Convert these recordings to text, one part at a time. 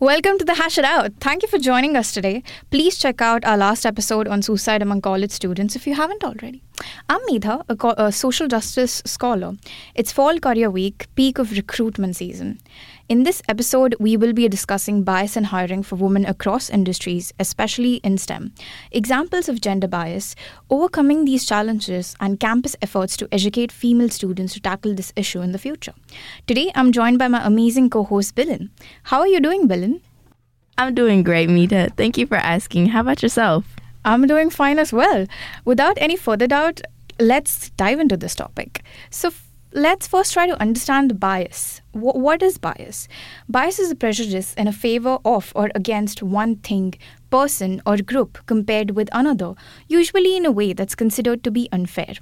Welcome to the Hash It Out. Thank you for joining us today. Please check out our last episode on suicide among college students if you haven't already. I'm Medha, a, co- a social justice scholar. It's Fall Career Week, peak of recruitment season. In this episode, we will be discussing bias in hiring for women across industries, especially in STEM, examples of gender bias, overcoming these challenges, and campus efforts to educate female students to tackle this issue in the future. Today, I'm joined by my amazing co host, Bilin. How are you doing, Bilin? I'm doing great, Medha. Thank you for asking. How about yourself? I'm doing fine as well. Without any further doubt, let's dive into this topic. So, let's first try to understand the bias. W- what is bias? Bias is a prejudice in a favor of or against one thing, person, or group compared with another, usually in a way that's considered to be unfair.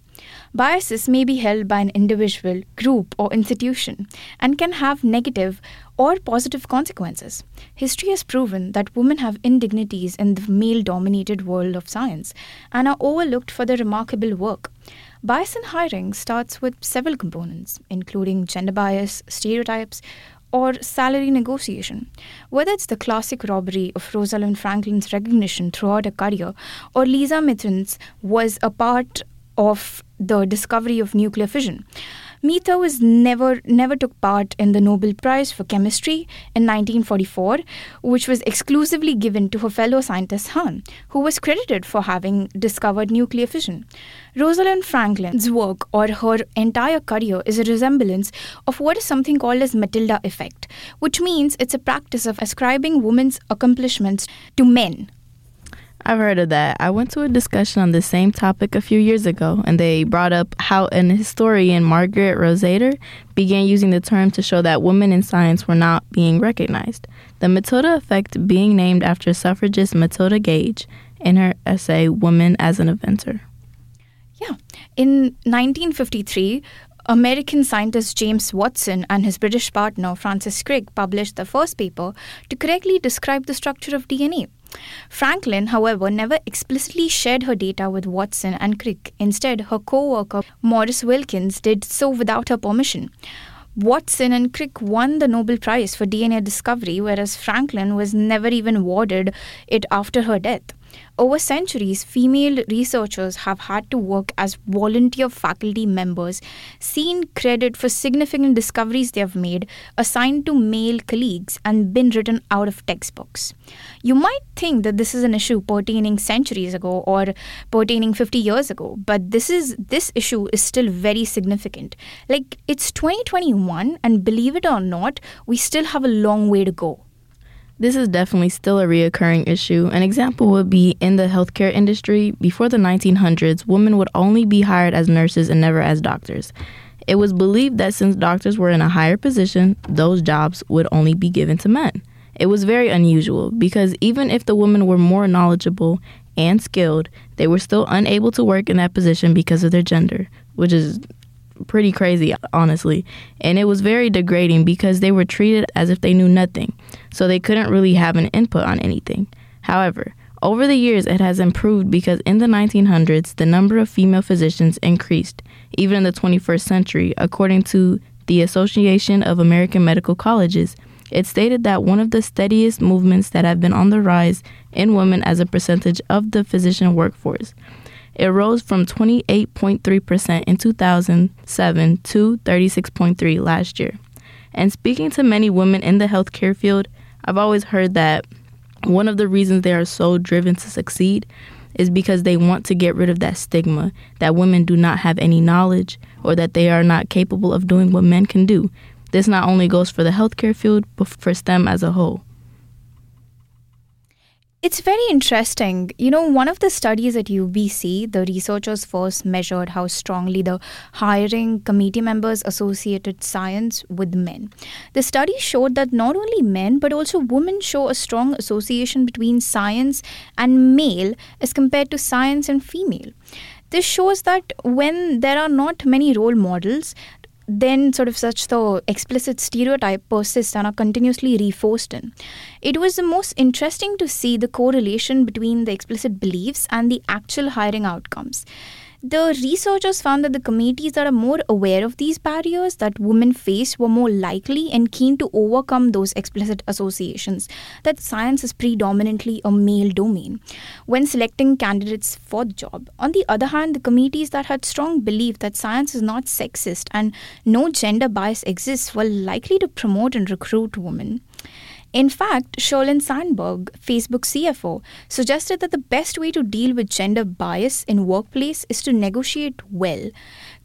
Biases may be held by an individual, group, or institution and can have negative or positive consequences. History has proven that women have indignities in the male dominated world of science and are overlooked for their remarkable work. Bias in hiring starts with several components, including gender bias, stereotypes, or salary negotiation. Whether it's the classic robbery of Rosalind Franklin's recognition throughout her career, or Lisa Meitner's was a part of the discovery of nuclear fission. Meitner was never never took part in the Nobel Prize for Chemistry in 1944, which was exclusively given to her fellow scientist Hahn, who was credited for having discovered nuclear fission. Rosalind Franklin's work or her entire career is a resemblance of what is something called as Matilda effect, which means it's a practice of ascribing women's accomplishments to men I've heard of that. I went to a discussion on the same topic a few years ago, and they brought up how an historian, Margaret Rossiter, began using the term to show that women in science were not being recognized. The Matilda effect being named after suffragist Matilda Gage in her essay Woman as an Inventor. Yeah. In 1953, American scientist James Watson and his British partner Francis Crick published the first paper to correctly describe the structure of DNA. Franklin, however, never explicitly shared her data with Watson and Crick. Instead, her co worker Maurice Wilkins did so without her permission. Watson and Crick won the Nobel Prize for DNA discovery, whereas Franklin was never even awarded it after her death. Over centuries, female researchers have had to work as volunteer faculty members, seen credit for significant discoveries they have made, assigned to male colleagues, and been written out of textbooks. You might think that this is an issue pertaining centuries ago or pertaining 50 years ago, but this is this issue is still very significant. Like it's 2021 and believe it or not, we still have a long way to go. This is definitely still a reoccurring issue. An example would be in the healthcare industry. Before the 1900s, women would only be hired as nurses and never as doctors. It was believed that since doctors were in a higher position, those jobs would only be given to men. It was very unusual because even if the women were more knowledgeable and skilled, they were still unable to work in that position because of their gender, which is pretty crazy, honestly. And it was very degrading because they were treated as if they knew nothing, so they couldn't really have an input on anything. However, over the years, it has improved because in the 1900s, the number of female physicians increased, even in the 21st century, according to the Association of American Medical Colleges. It stated that one of the steadiest movements that have been on the rise in women as a percentage of the physician workforce. It rose from 28.3% in 2007 to 36.3 last year. And speaking to many women in the healthcare field, I've always heard that one of the reasons they are so driven to succeed is because they want to get rid of that stigma that women do not have any knowledge or that they are not capable of doing what men can do. This not only goes for the healthcare field, but for STEM as a whole. It's very interesting. You know, one of the studies at UBC, the researchers first measured how strongly the hiring committee members associated science with men. The study showed that not only men, but also women show a strong association between science and male as compared to science and female. This shows that when there are not many role models, then sort of such the explicit stereotype persists and are continuously reinforced in. It was the most interesting to see the correlation between the explicit beliefs and the actual hiring outcomes. The researchers found that the communities that are more aware of these barriers that women face were more likely and keen to overcome those explicit associations that science is predominantly a male domain when selecting candidates for the job. On the other hand, the communities that had strong belief that science is not sexist and no gender bias exists were likely to promote and recruit women. In fact, Sheryl Sandberg, Facebook CFO, suggested that the best way to deal with gender bias in workplace is to negotiate well.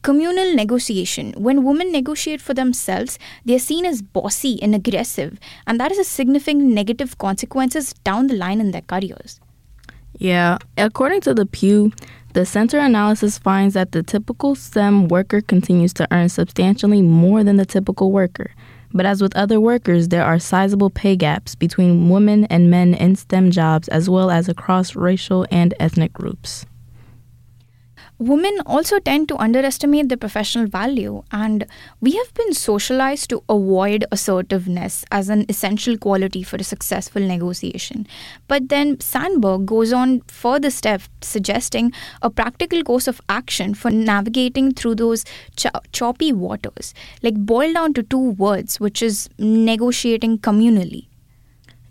Communal negotiation. When women negotiate for themselves, they are seen as bossy and aggressive, and that has a significant negative consequences down the line in their careers. Yeah, according to the Pew, the center analysis finds that the typical STEM worker continues to earn substantially more than the typical worker. But as with other workers, there are sizable pay gaps between women and men in STEM jobs as well as across racial and ethnic groups. Women also tend to underestimate their professional value, and we have been socialized to avoid assertiveness as an essential quality for a successful negotiation. But then Sandberg goes on further steps, suggesting a practical course of action for navigating through those ch- choppy waters, like boiled down to two words, which is negotiating communally.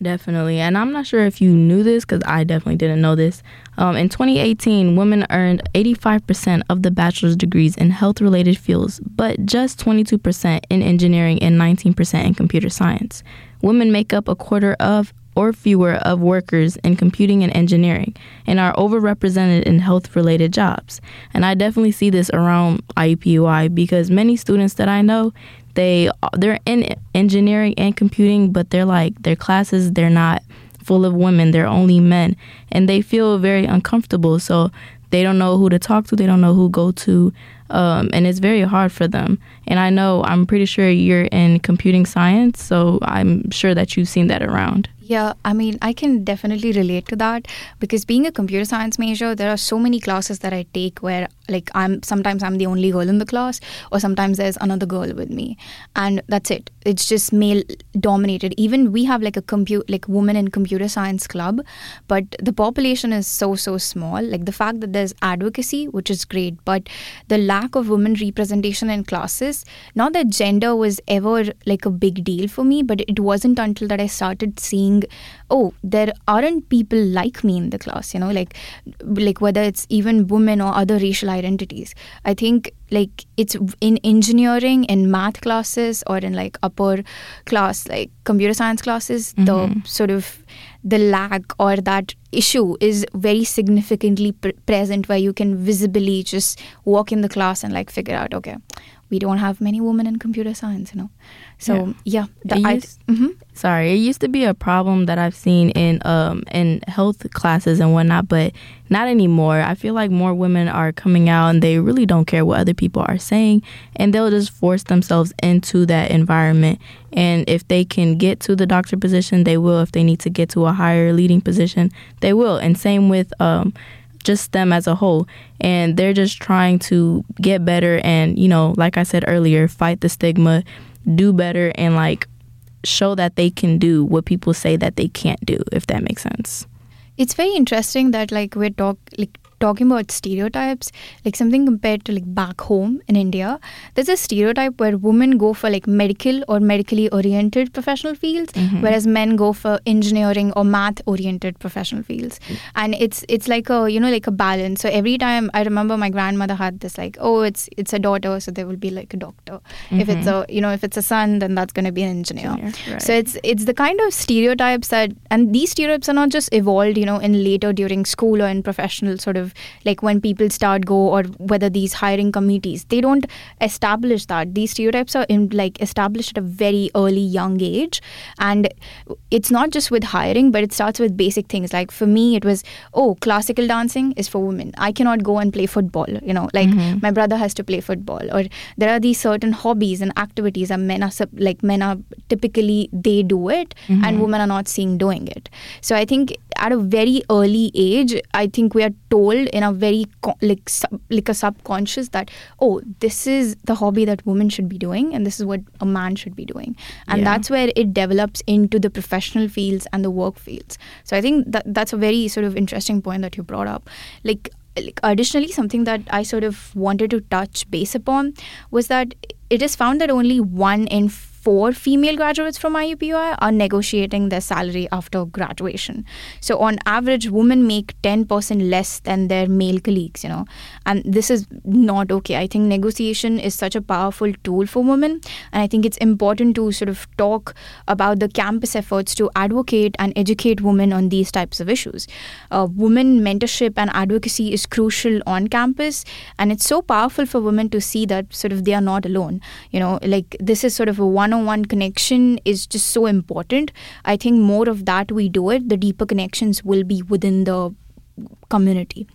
Definitely. And I'm not sure if you knew this because I definitely didn't know this. Um, in 2018, women earned 85% of the bachelor's degrees in health related fields, but just 22% in engineering and 19% in computer science. Women make up a quarter of or fewer of workers in computing and engineering and are overrepresented in health related jobs. And I definitely see this around IUPUI because many students that I know, they they're in engineering and computing, but they're like their classes they're not full of women, they're only men, and they feel very uncomfortable. So they don't know who to talk to, they don't know who go to, um, and it's very hard for them. And I know I'm pretty sure you're in computing science, so I'm sure that you've seen that around. Yeah, I mean, I can definitely relate to that because being a computer science major, there are so many classes that I take where like I'm sometimes I'm the only girl in the class or sometimes there's another girl with me. And that's it. It's just male dominated. Even we have like a compute like women in computer science club but the population is so so small. Like the fact that there's advocacy which is great but the lack of women representation in classes not that gender was ever like a big deal for me but it wasn't until that I started seeing oh there aren't people like me in the class you know like like whether it's even women or other racial identities i think like it's in engineering in math classes or in like upper class like computer science classes mm-hmm. the sort of the lack or that issue is very significantly pr- present where you can visibly just walk in the class and like figure out okay we don't have many women in computer science you know so yeah, yeah the, used, I, mm-hmm. sorry, it used to be a problem that I've seen in um in health classes and whatnot, but not anymore. I feel like more women are coming out and they really don't care what other people are saying, and they'll just force themselves into that environment. And if they can get to the doctor position, they will. If they need to get to a higher leading position, they will. And same with um just them as a whole. And they're just trying to get better and you know like i said earlier fight the stigma do better and like show that they can do what people say that they can't do if that makes sense. It's very interesting that like we're talk like talking about stereotypes, like something compared to like back home in India, there's a stereotype where women go for like medical or medically oriented professional fields, mm-hmm. whereas men go for engineering or math oriented professional fields. And it's it's like a you know like a balance. So every time I remember my grandmother had this like, oh, it's it's a daughter, so there will be like a doctor. Mm-hmm. If it's mm-hmm. a you know if it's a son, then that's going to be an engineer. Right. So it's it's the kind of stereotypes that and these stereotypes are not just evolved you know in later during school or in professional sort of like when people start go or whether these hiring committees they don't establish that. These stereotypes are in like established at a very early young age. And it's not just with hiring but it starts with basic things. Like for me it was oh classical dancing is for women. I cannot go and play football you know like mm-hmm. my brother has to play football. Or there are these certain hobbies and activities that men are like men are typically they do it mm-hmm. and women are not seen doing it. So i think at a very early age i think we are told in a very like sub, like a subconscious that oh this is the hobby that women should be doing and this is what a man should be doing. And yeah. that's where it develops into the professional fields and the work fields. So i think that that's a very sort of interesting point that you brought up. Like like, additionally, something that I sort of wanted to touch base upon was that it is found that only one in four female graduates from IUPUI are negotiating their salary after graduation. So on average, women make 10% less than their male colleagues, you know, and this is not okay. I think negotiation is such a powerful tool for women, and I think it's important to sort of talk about the campus efforts to advocate and educate women on these types of issues. Uh, women mentorship and advocacy is crucial on campus, and it's so powerful for women to see that sort of they are not alone. You know, like this is sort of a one on one connection is just so important. I think more of that we do it, the deeper connections will be within the community.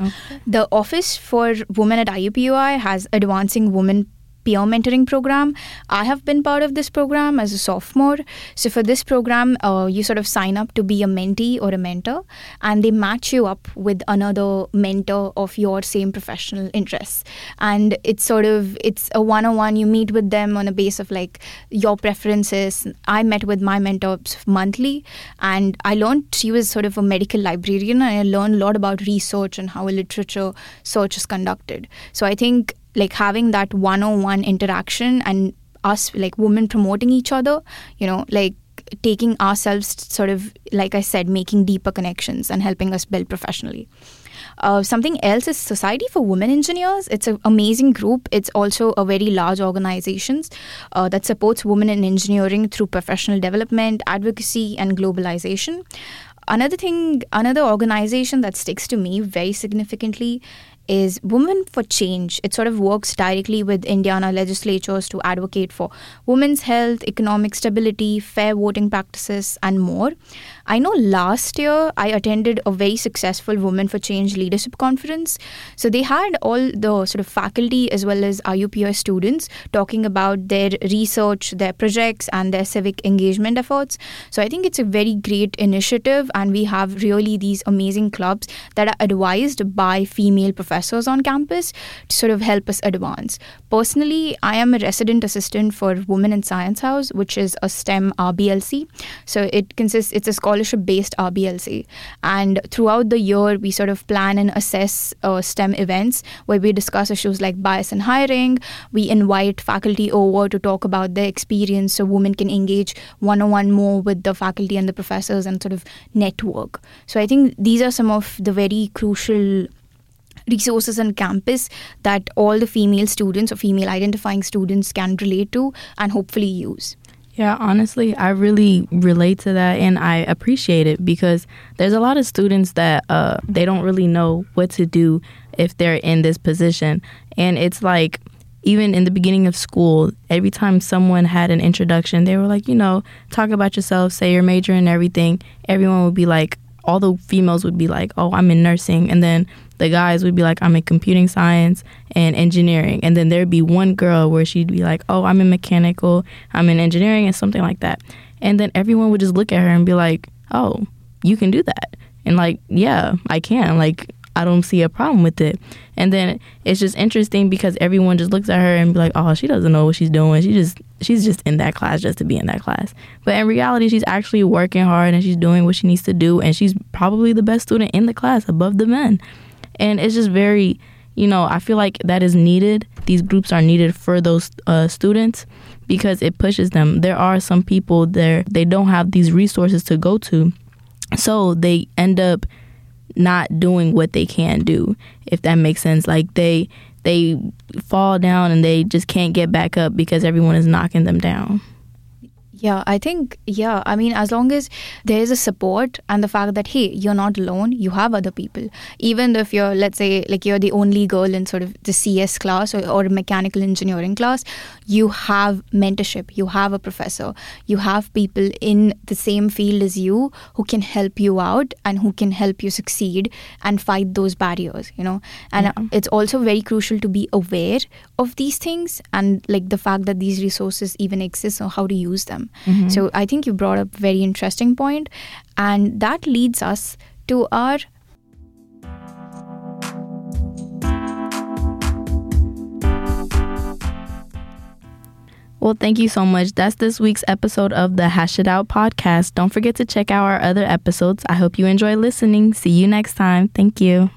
Okay. The Office for Women at IUPUI has Advancing Women peer mentoring program. I have been part of this program as a sophomore. So, for this program, uh, you sort of sign up to be a mentee or a mentor, and they match you up with another mentor of your same professional interests. And it's sort of it's a one-on-one. You meet with them on a base of like your preferences. I met with my mentors monthly, and I learned she was sort of a medical librarian, and I learned a lot about research and how a literature search is conducted. So, I think like having that one-on-one interaction and us like women promoting each other you know like taking ourselves sort of like i said making deeper connections and helping us build professionally uh, something else is Society for Women Engineers. It's an amazing group. It's also a very large organization uh, that supports women in engineering through professional development, advocacy, and globalization. Another thing, another organization that sticks to me very significantly is Women for Change. It sort of works directly with Indiana legislatures to advocate for women's health, economic stability, fair voting practices, and more. I know last year I attended a very successful Women for Change leadership conference. So they had all the sort of faculty as well as IUPUI students talking about their research, their projects, and their civic engagement efforts. So I think it's a very great initiative, and we have really these amazing clubs that are advised by female professors on campus to sort of help us advance. Personally, I am a resident assistant for Women in Science House, which is a STEM RBLC. So it consists, it's a scholarship based RBLC. And throughout the year, we sort of plan and assess uh, STEM events where we discuss issues like bias in hiring. We invite faculty over to talk about their experience so women can engage one on one more with the faculty and the professors and sort of network. So I think these are some of the very crucial resources on campus that all the female students or female identifying students can relate to and hopefully use. Yeah, honestly, I really relate to that and I appreciate it because there's a lot of students that uh, they don't really know what to do if they're in this position. And it's like, even in the beginning of school, every time someone had an introduction, they were like, you know, talk about yourself, say your major and everything. Everyone would be like, all the females would be like, oh, I'm in nursing. And then the guys would be like, I'm in computing science and engineering. And then there'd be one girl where she'd be like, oh, I'm in mechanical, I'm in engineering, and something like that. And then everyone would just look at her and be like, oh, you can do that. And like, yeah, I can. Like, I don't see a problem with it. And then it's just interesting because everyone just looks at her and be like, "Oh, she doesn't know what she's doing. She just she's just in that class just to be in that class." But in reality, she's actually working hard and she's doing what she needs to do and she's probably the best student in the class above the men. And it's just very, you know, I feel like that is needed. These groups are needed for those uh, students because it pushes them. There are some people there, they don't have these resources to go to. So they end up not doing what they can do, if that makes sense. Like they they fall down and they just can't get back up because everyone is knocking them down. Yeah, I think, yeah, I mean, as long as there is a support and the fact that, hey, you're not alone, you have other people. Even if you're, let's say, like you're the only girl in sort of the CS class or, or mechanical engineering class, you have mentorship, you have a professor, you have people in the same field as you who can help you out and who can help you succeed and fight those barriers, you know. And yeah. it's also very crucial to be aware of these things and like the fact that these resources even exist or how to use them. Mm-hmm. So I think you brought up a very interesting point, and that leads us to our Well, thank you so much. That's this week's episode of the Hash It Out podcast. Don't forget to check out our other episodes. I hope you enjoy listening. See you next time. Thank you.